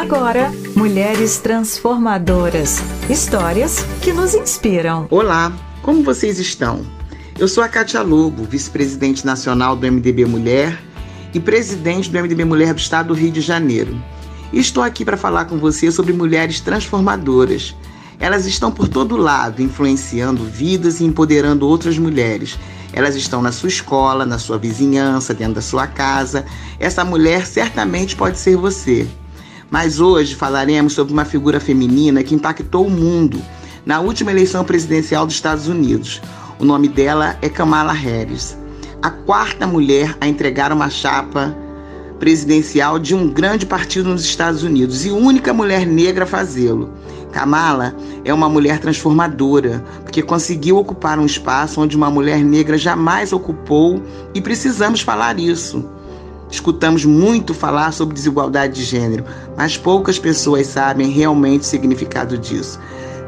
Agora, Mulheres Transformadoras. Histórias que nos inspiram. Olá, como vocês estão? Eu sou a Cátia Lobo, vice-presidente nacional do MDB Mulher e presidente do MDB Mulher do Estado do Rio de Janeiro. E estou aqui para falar com você sobre mulheres transformadoras. Elas estão por todo lado, influenciando vidas e empoderando outras mulheres. Elas estão na sua escola, na sua vizinhança, dentro da sua casa. Essa mulher certamente pode ser você. Mas hoje falaremos sobre uma figura feminina que impactou o mundo na última eleição presidencial dos Estados Unidos. O nome dela é Kamala Harris, a quarta mulher a entregar uma chapa presidencial de um grande partido nos Estados Unidos e única mulher negra a fazê-lo. Kamala é uma mulher transformadora, porque conseguiu ocupar um espaço onde uma mulher negra jamais ocupou e precisamos falar isso. Escutamos muito falar sobre desigualdade de gênero, mas poucas pessoas sabem realmente o significado disso.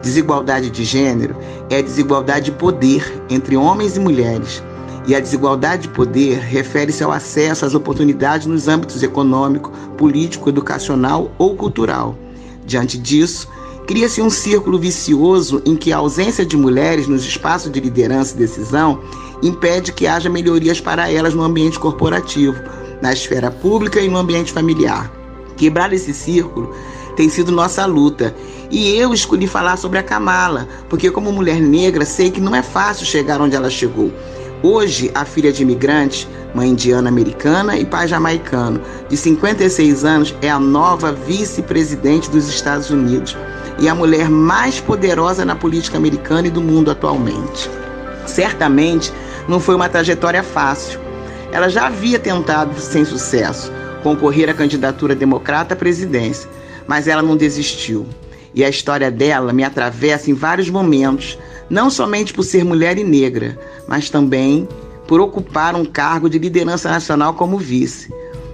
Desigualdade de gênero é desigualdade de poder entre homens e mulheres. E a desigualdade de poder refere-se ao acesso às oportunidades nos âmbitos econômico, político, educacional ou cultural. Diante disso, cria-se um círculo vicioso em que a ausência de mulheres nos espaços de liderança e decisão impede que haja melhorias para elas no ambiente corporativo, na esfera pública e no ambiente familiar. Quebrar esse círculo tem sido nossa luta. E eu escolhi falar sobre a Kamala, porque como mulher negra sei que não é fácil chegar onde ela chegou. Hoje, a filha de imigrante, mãe indiana americana e pai jamaicano, de 56 anos, é a nova vice-presidente dos Estados Unidos e a mulher mais poderosa na política americana e do mundo atualmente. Certamente não foi uma trajetória fácil. Ela já havia tentado, sem sucesso, concorrer à candidatura democrata à presidência, mas ela não desistiu. E a história dela me atravessa em vários momentos, não somente por ser mulher e negra, mas também por ocupar um cargo de liderança nacional como vice.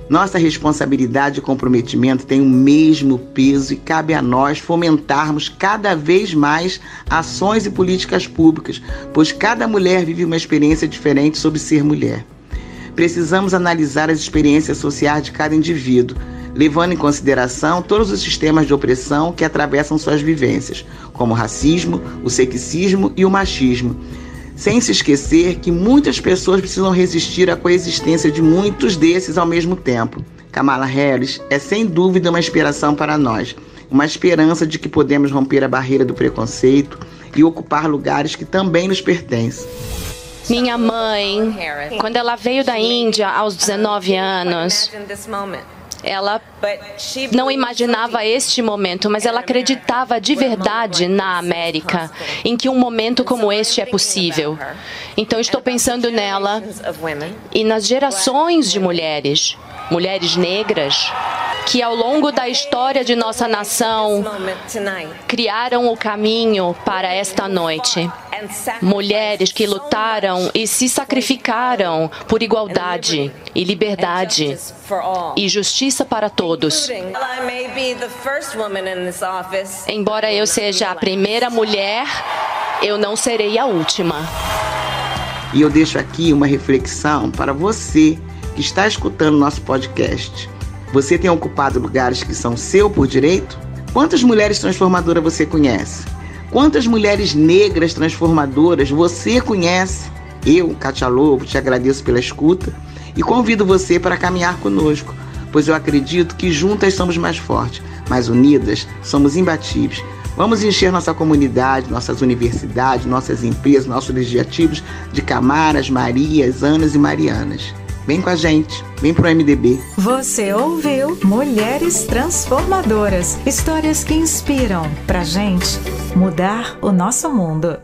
Nossa responsabilidade e comprometimento têm o mesmo peso e cabe a nós fomentarmos cada vez mais ações e políticas públicas, pois cada mulher vive uma experiência diferente sobre ser mulher precisamos analisar as experiências sociais de cada indivíduo, levando em consideração todos os sistemas de opressão que atravessam suas vivências, como o racismo, o sexismo e o machismo. Sem se esquecer que muitas pessoas precisam resistir à coexistência de muitos desses ao mesmo tempo. Kamala Harris é sem dúvida uma inspiração para nós, uma esperança de que podemos romper a barreira do preconceito e ocupar lugares que também nos pertencem. Minha mãe, quando ela veio da Índia aos 19 anos, ela não imaginava este momento, mas ela acreditava de verdade na América, em que um momento como este é possível. Então, estou pensando nela e nas gerações de mulheres, mulheres negras, que ao longo da história de nossa nação criaram o caminho para esta noite. Mulheres que lutaram e se sacrificaram por igualdade e liberdade e justiça para todos. Embora eu seja a primeira mulher, eu não serei a última. E eu deixo aqui uma reflexão para você que está escutando nosso podcast. Você tem ocupado lugares que são seu por direito? Quantas mulheres transformadoras você conhece? Quantas mulheres negras transformadoras você conhece? Eu, Katia Lobo, te agradeço pela escuta e convido você para caminhar conosco, pois eu acredito que juntas somos mais fortes, mas unidas somos imbatíveis. Vamos encher nossa comunidade, nossas universidades, nossas empresas, nossos legislativos de Camaras, Marias, Anas e Marianas. Vem com a gente, vem pro MDB. Você ouviu Mulheres Transformadoras, histórias que inspiram pra gente mudar o nosso mundo.